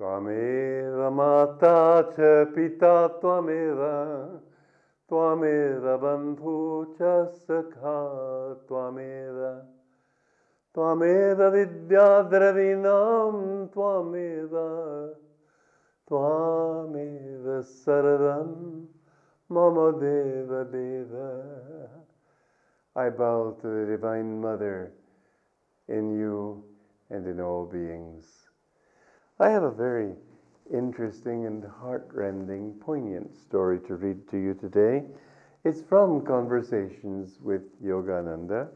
Mata cha pita twameva, twameva bandhu cha sakha twameva, twameva vidya dravinam twameva, twameva sarvam mama deva deva. I bow to the Divine Mother in you and in all beings. I have a very interesting and heartrending, poignant story to read to you today. It's from Conversations with Yogananda.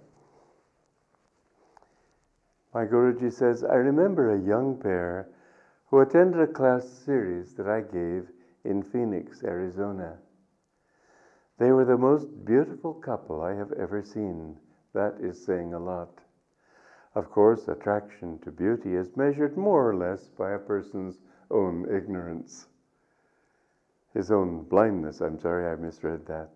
My Guruji says, I remember a young pair who attended a class series that I gave in Phoenix, Arizona. They were the most beautiful couple I have ever seen. That is saying a lot. Of course, attraction to beauty is measured more or less by a person's own ignorance. His own blindness, I'm sorry I misread that.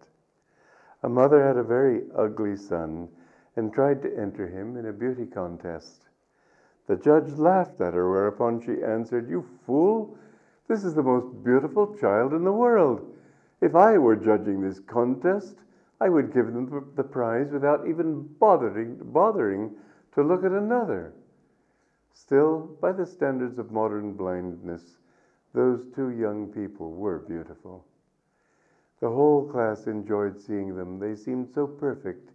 A mother had a very ugly son and tried to enter him in a beauty contest. The judge laughed at her, whereupon she answered, You fool! This is the most beautiful child in the world. If I were judging this contest, I would give them the prize without even bothering, bothering to look at another. Still, by the standards of modern blindness, those two young people were beautiful. The whole class enjoyed seeing them. They seemed so perfect,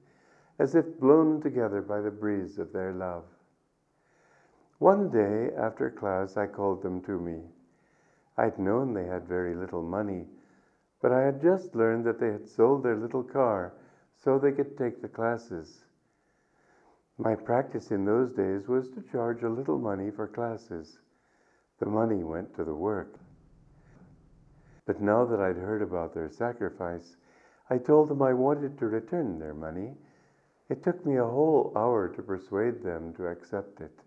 as if blown together by the breeze of their love. One day after class, I called them to me. I'd known they had very little money, but I had just learned that they had sold their little car so they could take the classes. My practice in those days was to charge a little money for classes. The money went to the work. But now that I'd heard about their sacrifice, I told them I wanted to return their money. It took me a whole hour to persuade them to accept it.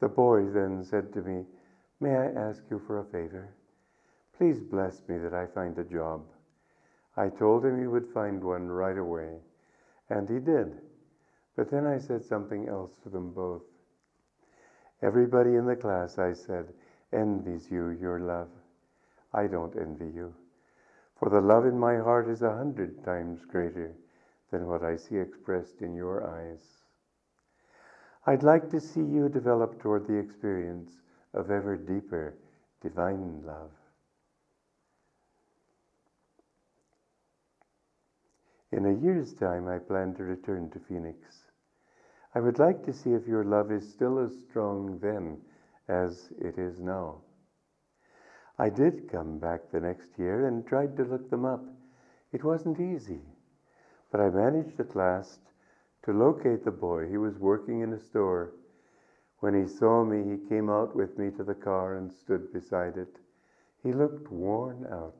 The boy then said to me, May I ask you for a favor? Please bless me that I find a job. I told him he would find one right away, and he did. But then I said something else to them both. Everybody in the class, I said, envies you your love. I don't envy you, for the love in my heart is a hundred times greater than what I see expressed in your eyes. I'd like to see you develop toward the experience of ever deeper divine love. In a year's time, I plan to return to Phoenix. I would like to see if your love is still as strong then as it is now. I did come back the next year and tried to look them up. It wasn't easy, but I managed at last to locate the boy. He was working in a store. When he saw me, he came out with me to the car and stood beside it. He looked worn out.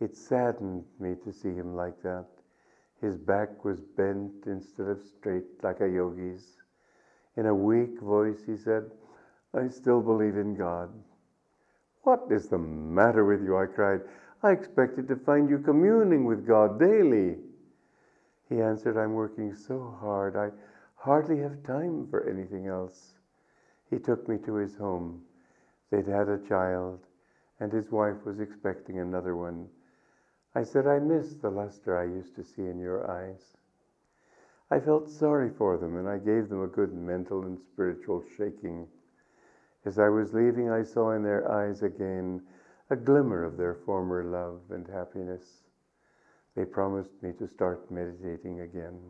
It saddened me to see him like that. His back was bent instead of straight like a yogi's. In a weak voice, he said, I still believe in God. What is the matter with you? I cried. I expected to find you communing with God daily. He answered, I'm working so hard, I hardly have time for anything else. He took me to his home. They'd had a child, and his wife was expecting another one. I said, I miss the luster I used to see in your eyes. I felt sorry for them, and I gave them a good mental and spiritual shaking. As I was leaving, I saw in their eyes again a glimmer of their former love and happiness. They promised me to start meditating again.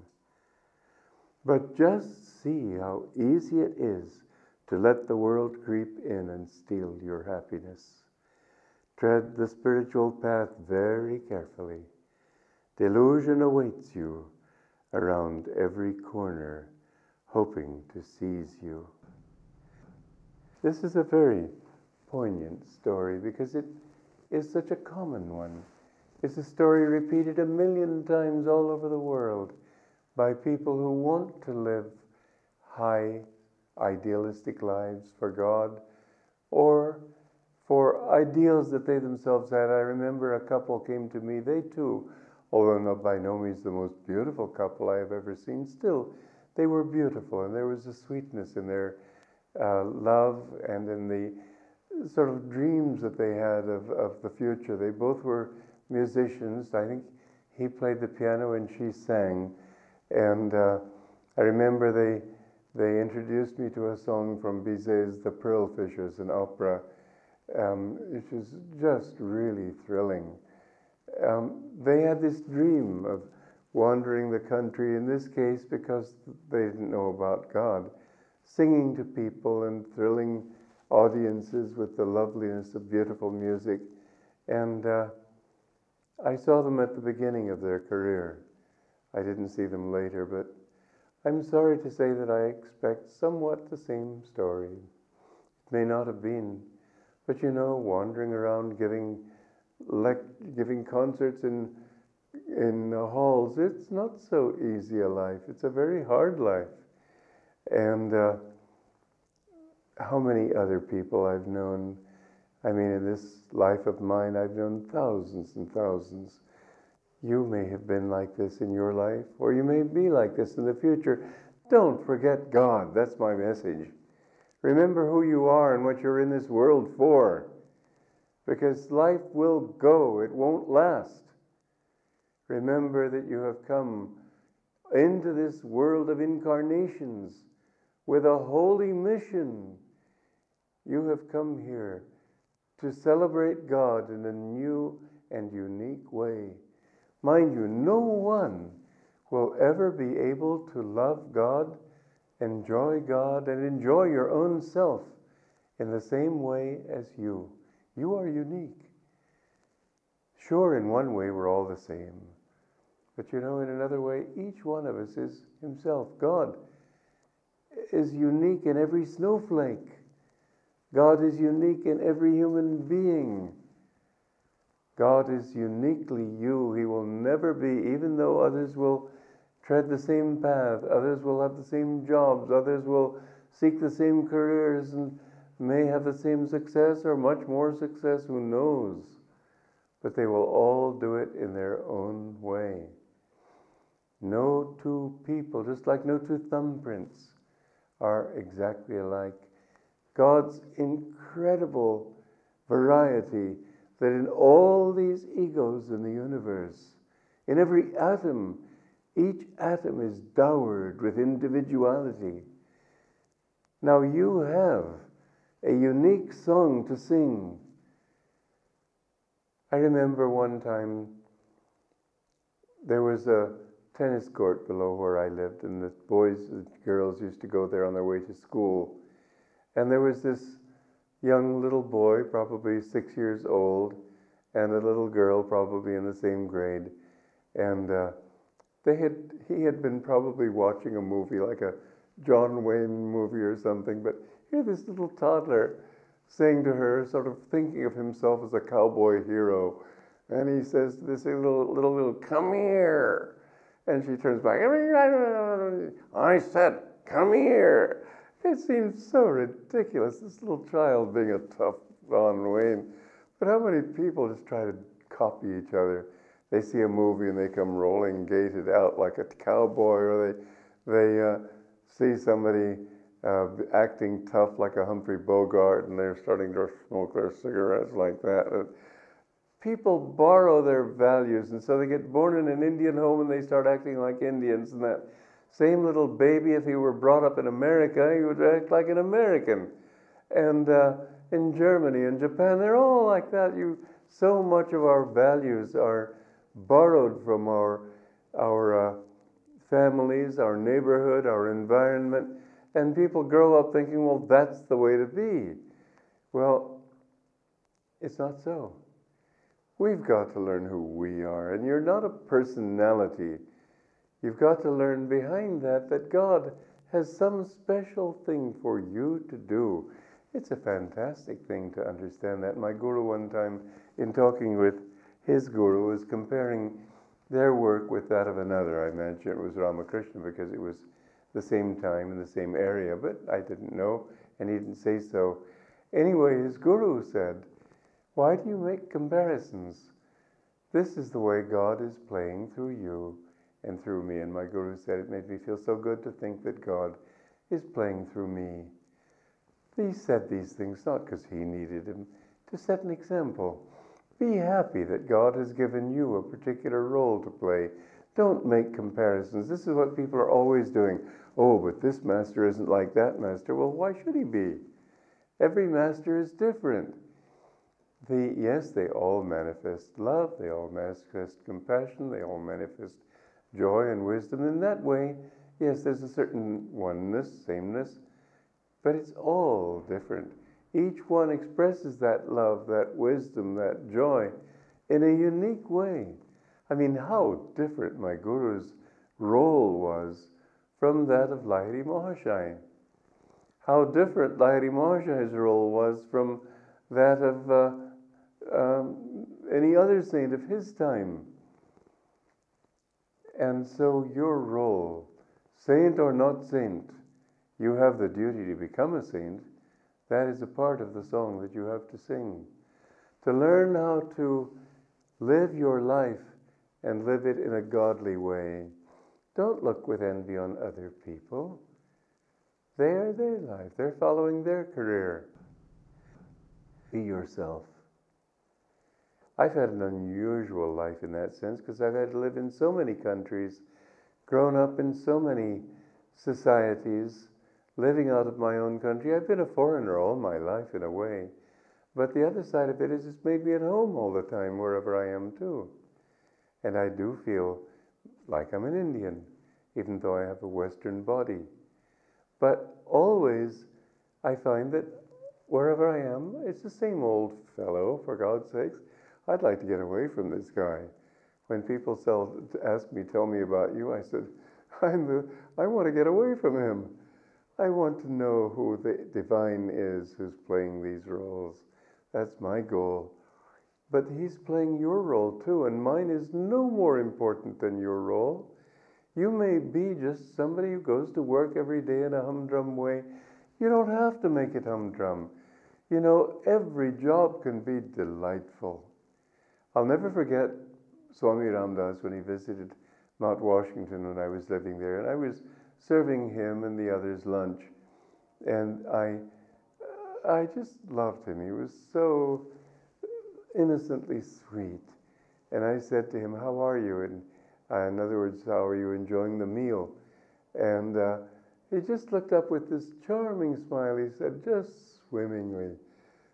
But just see how easy it is to let the world creep in and steal your happiness. Tread the spiritual path very carefully. Delusion awaits you around every corner, hoping to seize you. This is a very poignant story because it is such a common one. It's a story repeated a million times all over the world by people who want to live high, idealistic lives for God or for ideals that they themselves had. I remember a couple came to me, they too, although not by no means the most beautiful couple I have ever seen, still, they were beautiful and there was a sweetness in their uh, love and in the sort of dreams that they had of, of the future. They both were musicians. I think he played the piano and she sang. And uh, I remember they, they introduced me to a song from Bizet's The Pearl Fishers, an opera, um, which was just really thrilling. Um, they had this dream of wandering the country, in this case because they didn't know about God, singing to people and thrilling audiences with the loveliness of beautiful music. And uh, I saw them at the beginning of their career. I didn't see them later, but I'm sorry to say that I expect somewhat the same story. It may not have been, but you know, wandering around giving lect- giving concerts in in halls, it's not so easy a life. It's a very hard life, and. Uh, how many other people I've known. I mean, in this life of mine, I've known thousands and thousands. You may have been like this in your life, or you may be like this in the future. Don't forget God. That's my message. Remember who you are and what you're in this world for. Because life will go, it won't last. Remember that you have come into this world of incarnations with a holy mission you have come here to celebrate God in a new and unique way. Mind you, no one will ever be able to love God, enjoy God, and enjoy your own self in the same way as you. You are unique. Sure, in one way, we're all the same. But you know, in another way, each one of us is himself. God is unique in every snowflake. God is unique in every human being. God is uniquely you. He will never be, even though others will tread the same path, others will have the same jobs, others will seek the same careers and may have the same success or much more success, who knows? But they will all do it in their own way. No two people, just like no two thumbprints, are exactly alike. God's incredible variety that in all these egos in the universe, in every atom, each atom is dowered with individuality. Now you have a unique song to sing. I remember one time there was a tennis court below where I lived, and the boys and girls used to go there on their way to school. And there was this young little boy, probably six years old, and a little girl, probably in the same grade. And uh, they had, he had been probably watching a movie, like a John Wayne movie or something. But here, this little toddler saying to her, sort of thinking of himself as a cowboy hero. And he says to this little, little, little, come here. And she turns back, I said, come here. It seems so ridiculous, this little child being a tough John Wayne. But how many people just try to copy each other? They see a movie and they come rolling gated out like a cowboy, or they, they uh, see somebody uh, acting tough like a Humphrey Bogart and they're starting to smoke their cigarettes like that. People borrow their values, and so they get born in an Indian home and they start acting like Indians and that same little baby, if he were brought up in America, he would act like an American. And uh, in Germany and Japan, they're all like that. You, so much of our values are borrowed from our, our uh, families, our neighborhood, our environment, and people grow up thinking, well, that's the way to be. Well, it's not so. We've got to learn who we are, and you're not a personality You've got to learn behind that that God has some special thing for you to do. It's a fantastic thing to understand that. My guru, one time, in talking with his guru, was comparing their work with that of another. I imagine it was Ramakrishna because it was the same time in the same area, but I didn't know, and he didn't say so. Anyway, his guru said, Why do you make comparisons? This is the way God is playing through you and through me. And my Guru said it made me feel so good to think that God is playing through me. He said these things not because he needed them, to set an example. Be happy that God has given you a particular role to play. Don't make comparisons. This is what people are always doing. Oh, but this master isn't like that master. Well, why should he be? Every master is different. The, yes, they all manifest love, they all manifest compassion, they all manifest joy and wisdom. In that way, yes, there's a certain oneness, sameness, but it's all different. Each one expresses that love, that wisdom, that joy in a unique way. I mean, how different my Guru's role was from that of Lahiri Mahashaya. How different Lahiri Mahashaya's role was from that of uh, um, any other saint of his time. And so, your role, saint or not saint, you have the duty to become a saint. That is a part of the song that you have to sing. To learn how to live your life and live it in a godly way. Don't look with envy on other people. They are their life, they're following their career. Be yourself. I've had an unusual life in that sense because I've had to live in so many countries, grown up in so many societies, living out of my own country. I've been a foreigner all my life in a way. But the other side of it is it's made me at home all the time, wherever I am too. And I do feel like I'm an Indian, even though I have a Western body. But always I find that wherever I am, it's the same old fellow, for God's sakes. I'd like to get away from this guy. When people tell, ask me, tell me about you, I said, I'm the, I want to get away from him. I want to know who the divine is who's playing these roles. That's my goal. But he's playing your role too, and mine is no more important than your role. You may be just somebody who goes to work every day in a humdrum way. You don't have to make it humdrum. You know, every job can be delightful. I'll never forget Swami Ramdas when he visited Mount Washington when I was living there, and I was serving him and the others lunch, and I, I just loved him. He was so innocently sweet, and I said to him, "How are you?" And uh, in other words, how are you enjoying the meal? And uh, he just looked up with this charming smile. He said, "Just swimmingly."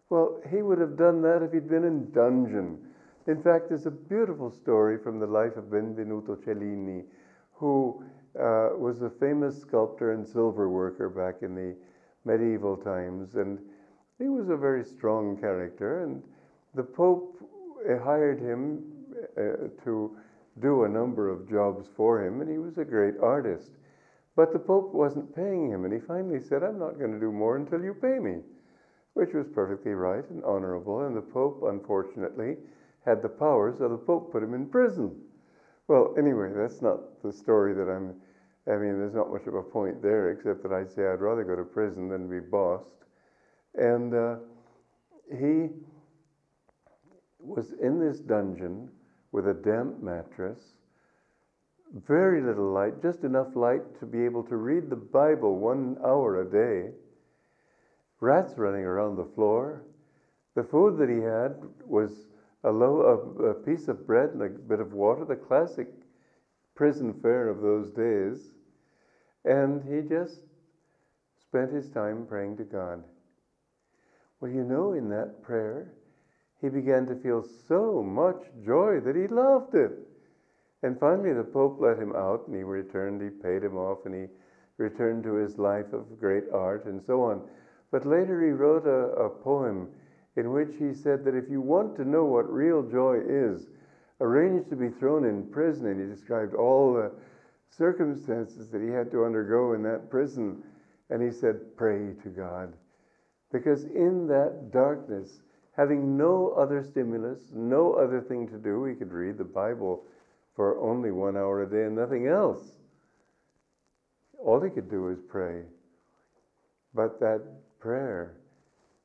Well, he would have done that if he'd been in dungeon in fact, there's a beautiful story from the life of Benvenuto Cellini, who uh, was a famous sculptor and silver worker back in the medieval times. And he was a very strong character. And the Pope hired him uh, to do a number of jobs for him, and he was a great artist. But the Pope wasn't paying him, and he finally said, I'm not going to do more until you pay me, which was perfectly right and honorable. And the Pope, unfortunately, had the power, so the Pope put him in prison. Well, anyway, that's not the story that I'm. I mean, there's not much of a point there, except that I'd say I'd rather go to prison than be bossed. And uh, he was in this dungeon with a damp mattress, very little light, just enough light to be able to read the Bible one hour a day, rats running around the floor. The food that he had was a, low, a, a piece of bread and a bit of water, the classic prison fare of those days. And he just spent his time praying to God. Well, you know, in that prayer, he began to feel so much joy that he loved it. And finally, the Pope let him out and he returned, he paid him off, and he returned to his life of great art and so on. But later, he wrote a, a poem in which he said that if you want to know what real joy is, arrange to be thrown in prison. And he described all the circumstances that he had to undergo in that prison. And he said, Pray to God. Because in that darkness, having no other stimulus, no other thing to do, he could read the Bible for only one hour a day and nothing else. All he could do was pray. But that prayer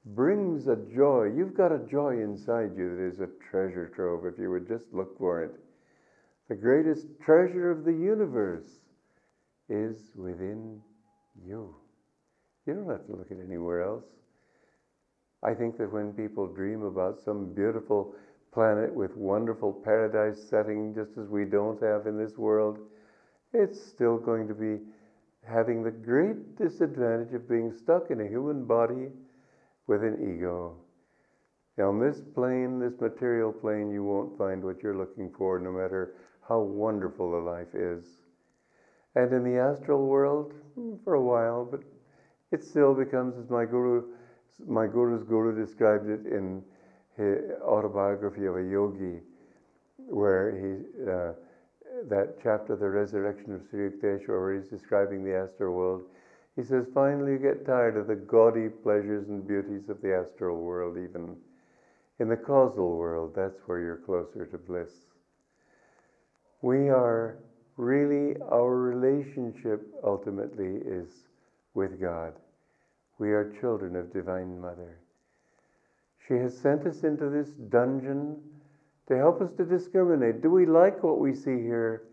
brings a joy. You've got a joy inside you that is a treasure trove if you would just look for it. The greatest treasure of the universe is within you. You don't have to look at anywhere else. I think that when people dream about some beautiful planet with wonderful paradise setting, just as we don't have in this world, it's still going to be having the great disadvantage of being stuck in a human body with an ego. On this plane, this material plane, you won't find what you're looking for, no matter how wonderful the life is. And in the astral world, hmm, for a while, but it still becomes, as my guru, my guru's guru described it in his autobiography of a yogi, where he, uh, that chapter, The Resurrection of Sri Yukteswar, where he's describing the astral world, he says, finally you get tired of the gaudy pleasures and beauties of the astral world, even. In the causal world, that's where you're closer to bliss. We are really, our relationship ultimately is with God. We are children of Divine Mother. She has sent us into this dungeon to help us to discriminate. Do we like what we see here?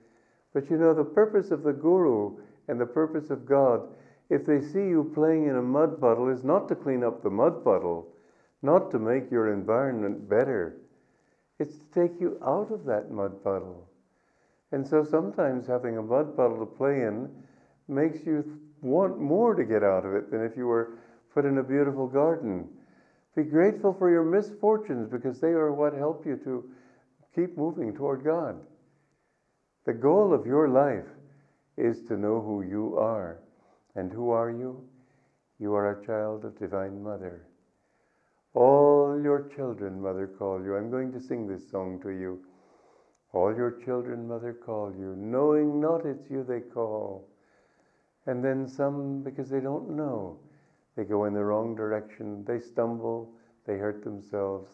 But you know, the purpose of the Guru and the purpose of God, if they see you playing in a mud puddle, is not to clean up the mud puddle, not to make your environment better. It's to take you out of that mud puddle. And so sometimes having a mud puddle to play in makes you want more to get out of it than if you were put in a beautiful garden. Be grateful for your misfortunes because they are what help you to keep moving toward God. The goal of your life is to know who you are. And who are you? You are a child of Divine Mother. All your children, Mother, call you. I'm going to sing this song to you. All your children, Mother, call you, knowing not it's you they call. And then some, because they don't know, they go in the wrong direction, they stumble, they hurt themselves,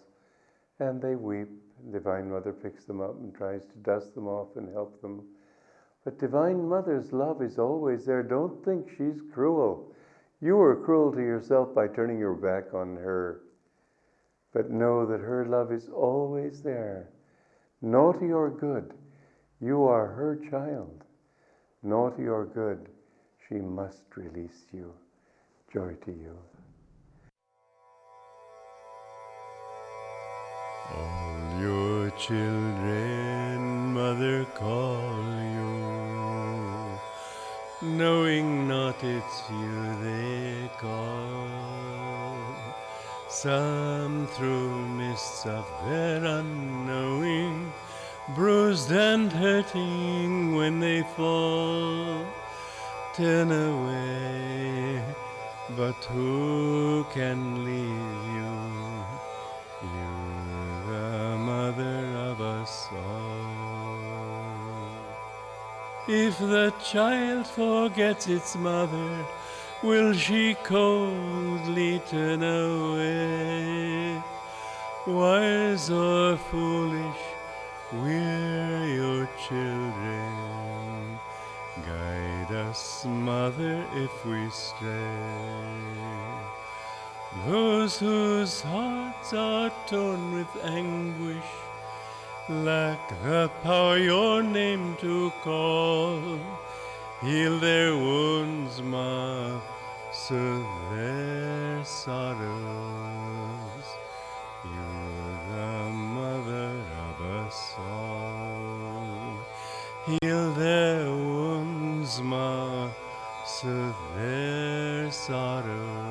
and they weep. Divine Mother picks them up and tries to dust them off and help them. But Divine Mother's love is always there. Don't think she's cruel. You were cruel to yourself by turning your back on her. But know that her love is always there naughty or good, you are her child. Naughty or good, she must release you. Joy to you. All your children, mother, call you, knowing not it's you they call. Some through mists of their unknowing, bruised and hurting when they fall, turn away. But who can leave you? You, the mother of us all. If the child forgets its mother, will she coldly turn away? Wise or foolish, we're your children. Guide us, Mother, if we stray. Those whose hearts are torn with anguish lack the power your name to call. Heal their wounds, Ma soothe their sorrows. You're the mother of us all. Heal their wounds, Ma, soothe their sorrows.